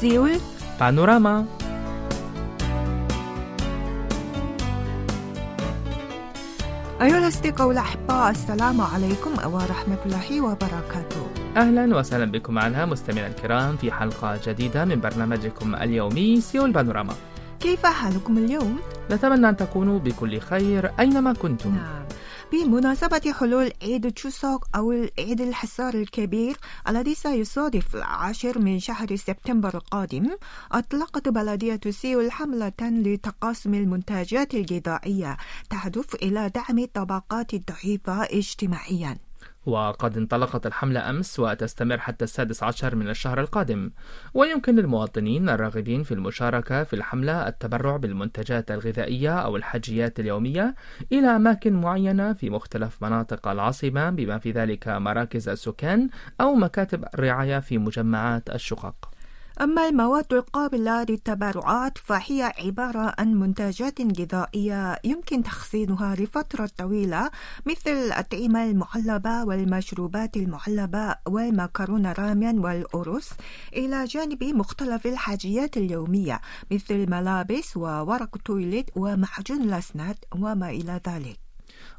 سيول بانوراما. أيها الأصدقاء والأحباء السلام عليكم ورحمة الله وبركاته. أهلا وسهلا بكم معنا مستمعينا الكرام في حلقة جديدة من برنامجكم اليومي سيول بانوراما. كيف حالكم اليوم؟ نتمنى أن تكونوا بكل خير أينما كنتم. نعم. بمناسبة حلول عيد التشوسوك أو عيد الحصار الكبير الذي سيصادف العاشر من شهر سبتمبر القادم أطلقت بلدية سيول حملة لتقاسم المنتجات الغذائية تهدف إلى دعم الطبقات الضعيفة اجتماعياً. وقد انطلقت الحملة أمس وتستمر حتى السادس عشر من الشهر القادم. ويمكن للمواطنين الراغبين في المشاركة في الحملة التبرع بالمنتجات الغذائية أو الحاجيات اليومية إلى أماكن معينة في مختلف مناطق العاصمة بما في ذلك مراكز السكان أو مكاتب الرعاية في مجمعات الشقق. أما المواد القابلة للتبرعات فهي عبارة عن منتجات غذائية يمكن تخزينها لفترة طويلة مثل الأطعمة المعلبة والمشروبات المعلبة والمكرونة راميان والأرز إلى جانب مختلف الحاجيات اليومية مثل الملابس وورق تويليت ومعجون الأسنان وما إلى ذلك.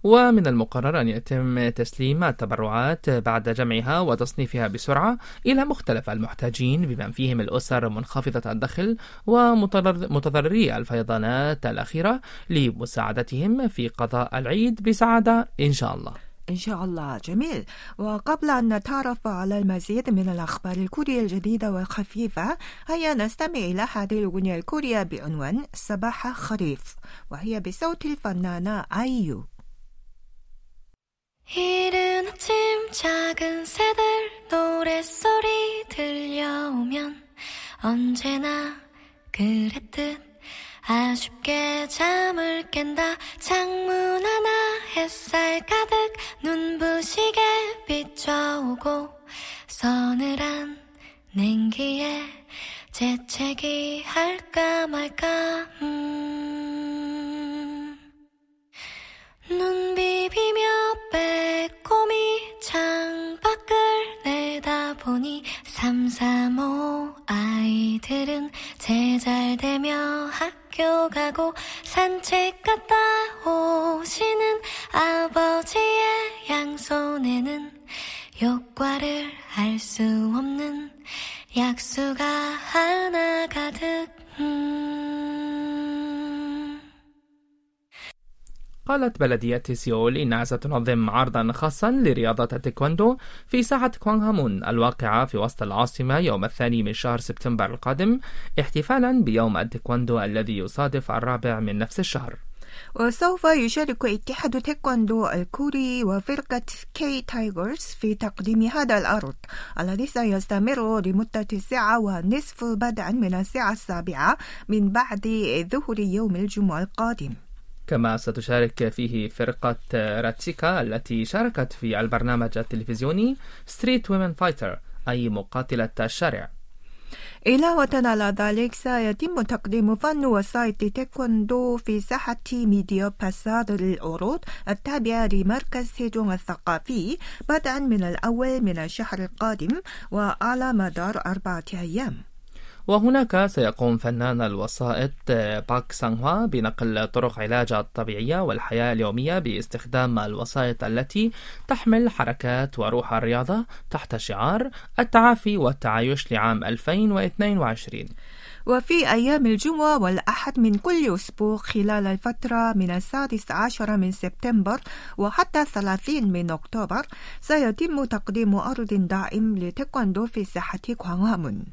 ومن المقرر أن يتم تسليم التبرعات بعد جمعها وتصنيفها بسرعة إلى مختلف المحتاجين بما فيهم الأسر منخفضة الدخل ومتضرري الفيضانات الأخيرة لمساعدتهم في قضاء العيد بسعادة إن شاء الله. إن شاء الله. جميل. وقبل أن نتعرف على المزيد من الأخبار الكورية الجديدة والخفيفة هيا نستمع إلى هذه الأغنية الكورية بعنوان صباح خريف وهي بصوت الفنانة 아 언제나 그랬듯 아쉽게 잠을 깬다 창문 하나 햇살 가득 눈부시게 비춰오고 서늘한 냉기에 재채기 할까 말까 음. 눈 비비며 빼 Cô قالت بلدية سيول إنها ستنظم عرضا خاصا لرياضة التايكوندو في ساحة كوانغهامون الواقعة في وسط العاصمة يوم الثاني من شهر سبتمبر القادم احتفالا بيوم التايكوندو الذي يصادف الرابع من نفس الشهر. وسوف يشارك اتحاد تايكوندو الكوري وفرقة K-Tigers في تقديم هذا العرض الذي سيستمر لمدة ساعة ونصف بدءا من الساعة السابعة من بعد ظهر يوم الجمعة القادم. كما ستشارك فيه فرقة لاتشيكا التي شاركت في البرنامج التلفزيوني Street Woman Fighter أي مقاتلة الشارع. إضافة على ذلك سيتم تقديم فن وسائط تايكوندو في ساحة media facade للعروض التابعة لمركز سيجون الثقافي بدءا من الأول من الشهر القادم وعلى مدار أربعة أيام. وهناك سيقوم فنان الوسائط باك سانغوا بنقل طرق علاج الطبيعية والحياة اليومية باستخدام الوسائط التي تحمل حركات وروح الرياضة تحت شعار التعافي والتعايش لعام 2022 وفي أيام الجمعة والأحد من كل أسبوع خلال الفترة من السادس عشر من سبتمبر وحتى 30 من أكتوبر سيتم تقديم عرض دائم لتايكوندو في ساحة كوانغهامون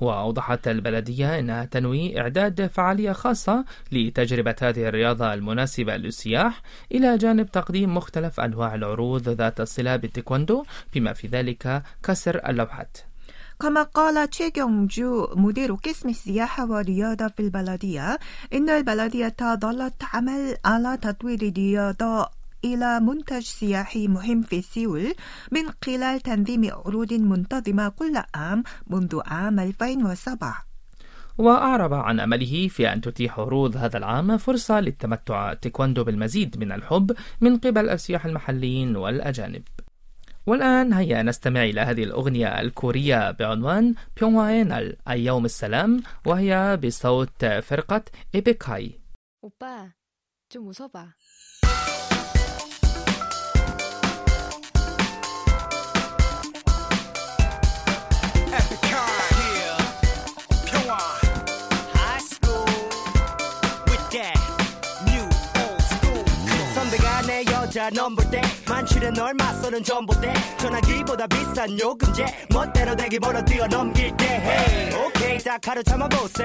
وأوضحت البلدية أنها تنوي إعداد فعالية خاصة لتجربة هذه الرياضة المناسبة للسياح إلى جانب تقديم مختلف أنواع العروض ذات الصلة بالتايكوندو بما في ذلك كسر اللوحات. كما قال تشيغيونجو مدير قسم السياحة والرياضة في البلدية إن البلدية ظلت تعمل على تطوير الرياضة إلى منتج سياحي مهم في سيول من خلال تنظيم عروض منتظمة كل عام منذ عام 2007 وأعرب عن أمله في أن تتيح عروض هذا العام فرصة للتمتع تيكواندو بالمزيد من الحب من قبل السياح المحليين والأجانب. والآن هيا نستمع إلى هذه الأغنية الكورية بعنوان بيونغوين أي يوم السلام وهي بصوت فرقة إيبيكاي. 오빠 좀 웃어봐. 여자 넘볼 때 만취는 널 맞서는 전봇대 전화기보다 비싼 요금제. 멋대로 대기보러 뛰어넘길 때. Hey. 오케이 딱 하루 참아보세.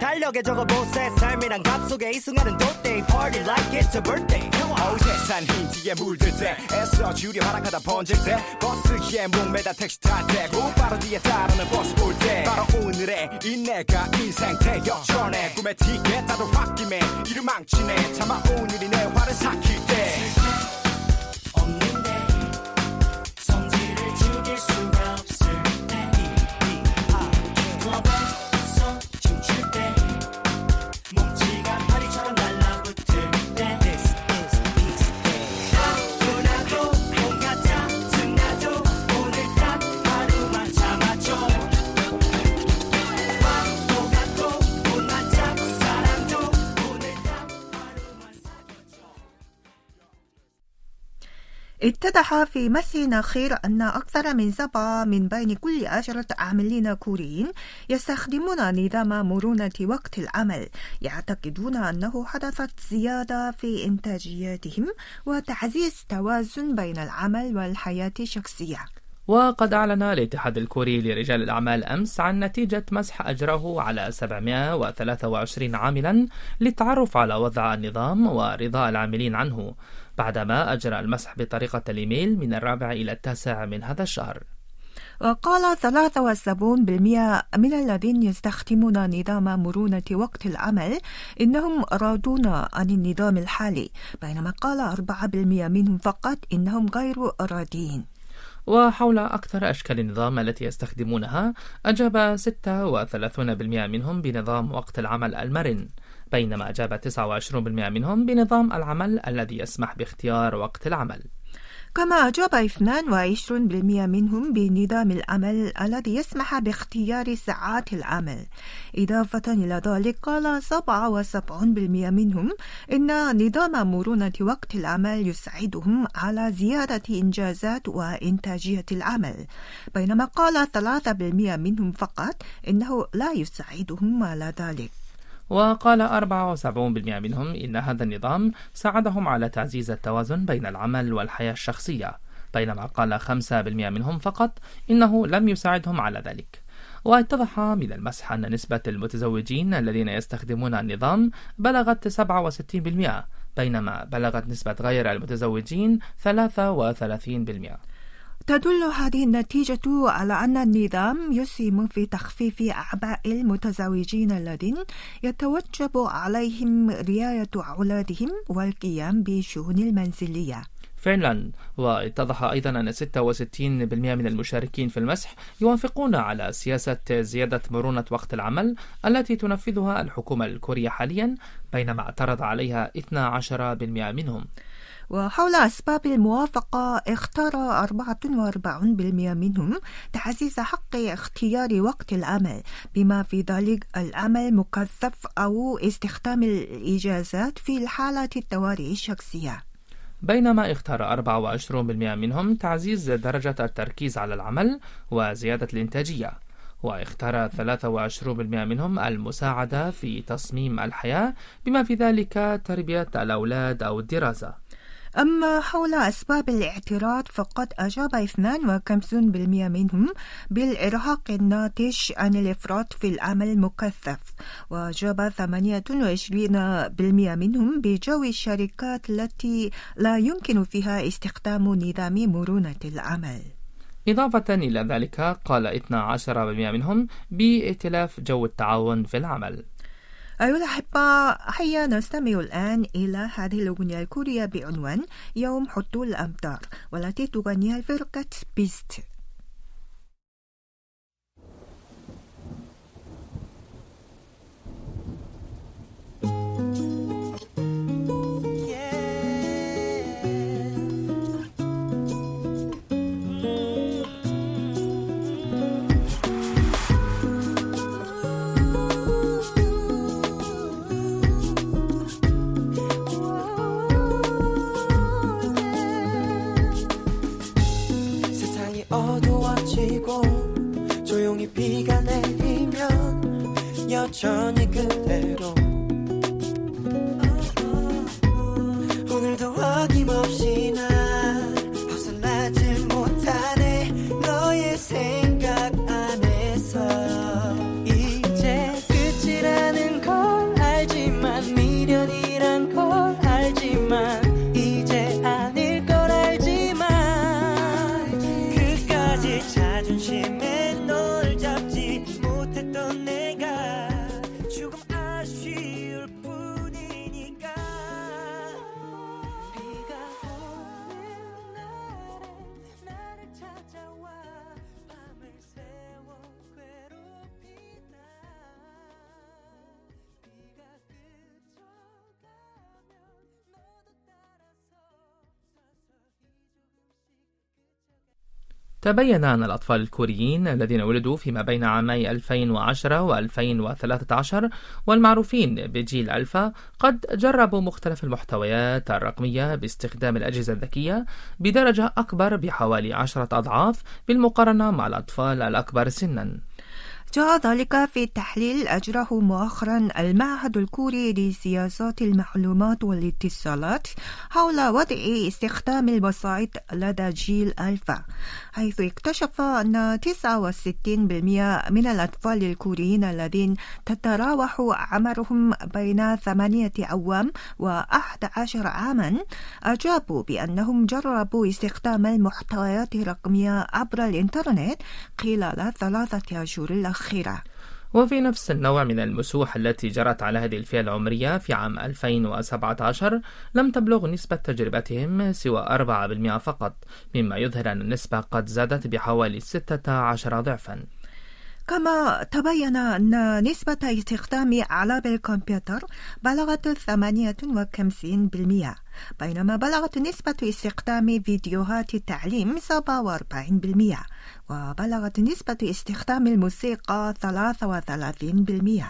달력에 적어보세. 삶이란 값 속에 이 순간은 돗대 Party like it's a birthday. 어우 세상 힌트에 물들 때 애써 주려 하락하다 번질 때 버스에 목매다 택시 탈때 곧바로 뒤에 따르는 버스 볼 때. 바로 오늘의 이 내가 인생 대역전에 꿈의 티켓 다들 홧김에. 이를 망치네. 차마 오늘이 내 화를 삭힐 때 Music. اتضح في مسح أخير أن أكثر من سبعة من بين كل عشرة عاملين كوريين يستخدمون نظام مرونة وقت العمل. يعتقدون أنه حدثت زيادة في إنتاجيتهم وتعزيز توازن بين العمل والحياة الشخصية. وقد أعلن الاتحاد الكوري لرجال الأعمال أمس عن نتيجة مسح أجره على 723 عاملا للتعرف على وضع النظام ورضاء العاملين عنه. بعدما أجرى المسح بطريقة الإيميل من الرابع إلى التاسع من هذا الشهر. وقال 73% من الذين يستخدمون نظام مرونة وقت العمل إنهم راضون عن النظام الحالي بينما قال 4% منهم فقط إنهم غير راضين وحول أكثر أشكال النظام التي يستخدمونها أجاب 36% منهم بنظام وقت العمل المرن. بينما أجاب 29% منهم بنظام العمل الذي يسمح باختيار وقت العمل. كما أجاب 22% منهم بنظام العمل الذي يسمح باختيار ساعات العمل. إضافة إلى ذلك قال 77% منهم إن نظام مرونة وقت العمل يساعدهم على زيادة إنجازات وإنتاجية العمل. بينما قال 3% منهم فقط إنه لا يساعدهم على ذلك. وقال 74% منهم إن هذا النظام ساعدهم على تعزيز التوازن بين العمل والحياة الشخصية بينما قال 5% منهم فقط إنه لم يساعدهم على ذلك. واتضح من المسح أن نسبة المتزوجين الذين يستخدمون النظام بلغت 67% بينما بلغت نسبة غير المتزوجين 33% تدل هذه النتيجة على أن النظام يسهم في تخفيف أعباء المتزوجين الذين يتوجب عليهم رعاية أولادهم والقيام بالشؤون المنزلية. فعلا واتضح أيضا أن 66% من المشاركين في المسح يوافقون على سياسة زيادة مرونة وقت العمل التي تنفذها الحكومة الكورية حاليا بينما اعترض عليها 12% منهم وحول أسباب الموافقة اختار 44% منهم تعزيز حق اختيار وقت العمل بما في ذلك العمل مكثف أو استخدام الإجازات في الحالة الطوارئ الشخصية. بينما اختار 24% منهم تعزيز درجة التركيز على العمل وزيادة الإنتاجية واختار 23% منهم المساعدة في تصميم الحياة بما في ذلك تربية الأولاد أو الدراسة. أما حول أسباب الاعتراض فقد أجاب 52% منهم بالإرهاق الناتج عن الإفراط في العمل المكثف وأجاب 28% منهم بجو الشركات التي لا يمكن فيها استخدام نظام مرونة العمل. إضافة إلى ذلك قال 12% منهم بائتلاف جو التعاون في العمل. أيها الأحبة هيا نستمع الآن إلى هذه الأغنية الكورية بعنوان يوم حطول الأمطار والتي تغنيها فرقة بيست 천천히 تبين أن الأطفال الكوريين الذين ولدوا فيما بين عامي 2010 و 2013 والمعروفين بجيل ألفا قد جربوا مختلف المحتويات الرقمية باستخدام الأجهزة الذكية بدرجة أكبر بحوالي عشرة أضعاف بالمقارنة مع الأطفال الأكبر سناً. جاء ذلك في تحليل أجره مؤخرا المعهد الكوري لسياسات المعلومات والاتصالات حول وضع استخدام الوسائط لدى جيل ألفا حيث اكتشف أن 69% من الأطفال الكوريين الذين تتراوح عمرهم بين ثمانية أعوام وأحد عشر عاما أجابوا بأنهم جربوا استخدام المحتويات الرقمية عبر الإنترنت خلال ثلاثة أشهر الأخيرة وفي نفس النوع من المسوح التي جرت على هذه الفئة العمرية في عام 2017 لم تبلغ نسبة تجربتهم سوى 4% فقط مما يظهر أن النسبة قد زادت بحوالي 16 ضعفاً. كما تبين أن نسبة استخدام آلات الكمبيوتر بلغت 58% بينما بلغت نسبة استخدام فيديوهات التعليم 47% وبلغت نسبة استخدام الموسيقى 33%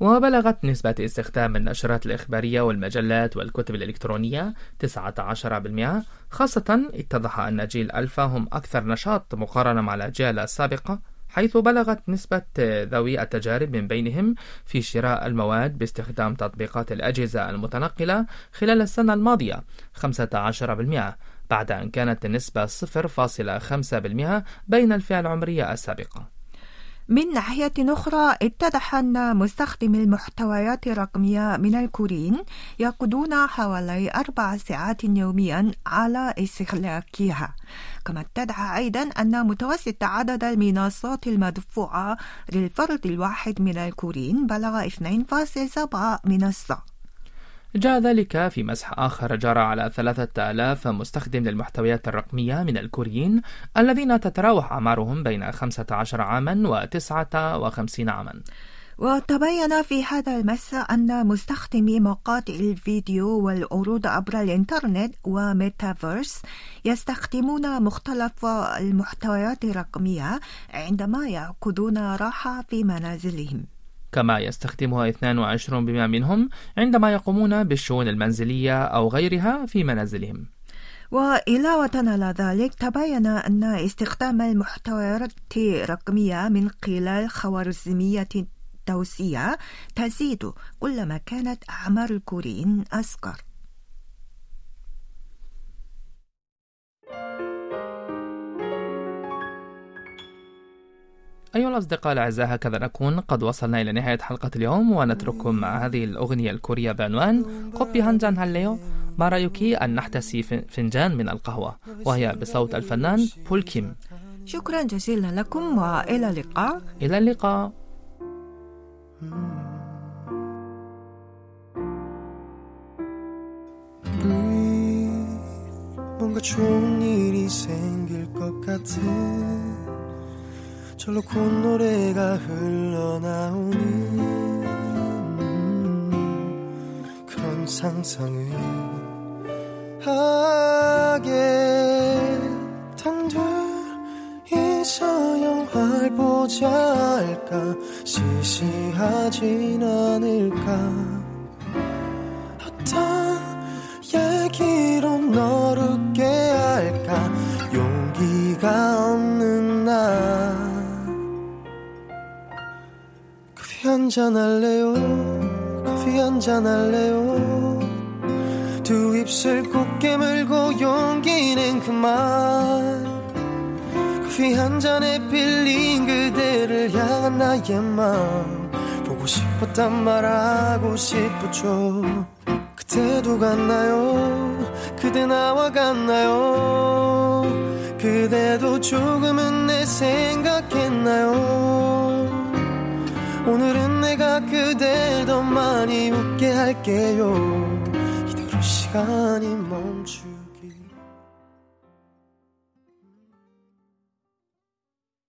وبلغت نسبة استخدام النشرات الإخبارية والمجلات والكتب الإلكترونية 19% خاصة اتضح أن جيل ألفا هم أكثر نشاط مقارنة مع الأجيال السابقة حيث بلغت نسبة ذوي التجارب من بينهم في شراء المواد باستخدام تطبيقات الأجهزة المتنقلة خلال السنة الماضية 15% بعد أن كانت النسبة 0.5% بين الفئة العمرية السابقة. من ناحية أخرى اتضح أن مستخدمي المحتويات الرقمية من الكوريين يقضون حوالي أربع ساعات يوميا على استهلاكها. كما اتضح أيضا أن متوسط عدد المنصات المدفوعة للفرد الواحد من الكوريين بلغ 2.7 منصة. جاء ذلك في مسح آخر جرى على ثلاثة آلاف مستخدم للمحتويات الرقمية من الكوريين الذين تتراوح أعمارهم بين 15 عاما و 59 عاما. وتبين في هذا المساء أن مستخدمي مقاطع الفيديو والعروض عبر الإنترنت وميتافيرس يستخدمون مختلف المحتويات الرقمية عندما يعقدون راحة في منازلهم. كما يستخدمها 22% منهم عندما يقومون بالشؤون المنزلية أو غيرها في منازلهم. وإضافة على ذلك تبين أن استخدام المحتويات الرقمية من خلال خوارزمية التوسيع تزيد كلما كانت أعمار الكوريين أصغر. أيها الأصدقاء الأعزاء هكذا نكون قد وصلنا إلى نهاية حلقة اليوم ونترككم مع هذه الأغنية الكورية بعنوان قبي هنجان هالليو ما رأيك أن نحتسي فنجان من القهوة وهي بصوت الفنان بول كيم شكرا جزيلا لكم وإلى اللقاء إلى اللقاء 뭔가 좋은 일이 생길 것 같은 절로 콧노래가 흘러나오는 그런 상상을 하게 단둘이서 영화를 보자 할까? 시시하진 않을까? 어떤 얘기로 너를 깨 할까? 용기가 없 한잔 할래요? 커피 한잔 할래요? 두 입술 꼭 깨물고 용기는 그만 커피 한 잔에 빌린 그대를 향한 나의 마음. 보고 싶었단 말하고 싶었죠. 그때도 갔나요? 그대 나와 같나요? 그대도 조금은 내 생각했나요 오늘은 내가 그댈 더 많이 웃게 할게요. 이대로 시간이 멈춰